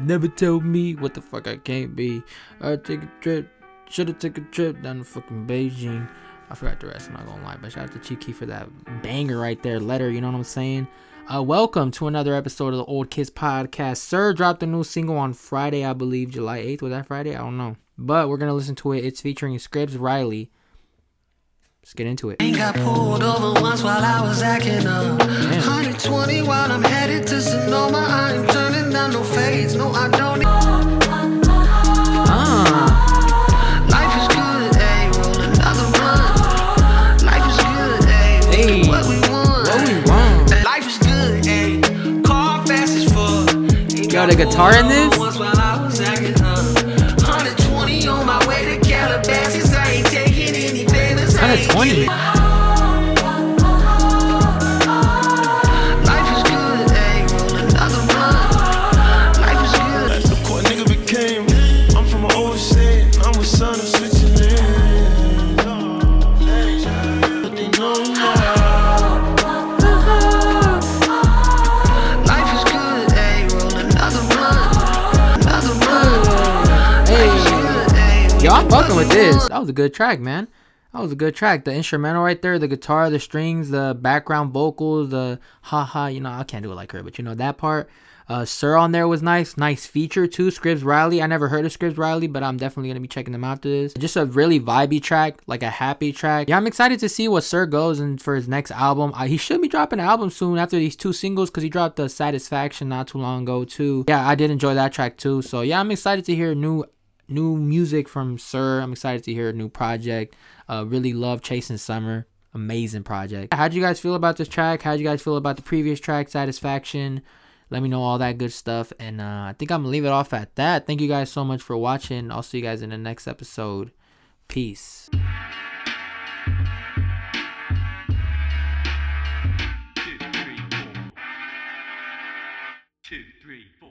Never tell me what the fuck I can't be. I take a trip. Should've took a trip down to fucking Beijing. I forgot the rest. I'm not gonna lie, but shout out to Keef for that banger right there. Letter, you know what I'm saying? Uh, welcome to another episode of the Old Kids Podcast. Sir dropped a new single on Friday, I believe, July 8th. Was that Friday? I don't know. But we're gonna listen to it. It's featuring Scribz Riley. Let's get into it. Ain't got pulled over once while I was acting up. 120 while I'm headed to Sonoma. I ain't turning down no fades. No, I don't. Ah, Life is good, ayy. Roll good, ayy. Yo, I'm fucking with this. That was a good track, man. That was a good track. The instrumental right there, the guitar, the strings, the background vocals, the haha. You know, I can't do it like her, but you know that part. Uh, Sir on there was nice. Nice feature too. Scribz Riley. I never heard of Scribz Riley, but I'm definitely gonna be checking them out to this. Just a really vibey track, like a happy track. Yeah, I'm excited to see what Sir goes and for his next album. Uh, he should be dropping an album soon after these two singles because he dropped the Satisfaction not too long ago too. Yeah, I did enjoy that track too. So yeah, I'm excited to hear new new music from Sir. I'm excited to hear a new project. Uh, really love Chasing Summer. Amazing project. How'd you guys feel about this track? How'd you guys feel about the previous track, Satisfaction? Let me know all that good stuff. And uh, I think I'm going to leave it off at that. Thank you guys so much for watching. I'll see you guys in the next episode. Peace. two, three, four. Two, three, four.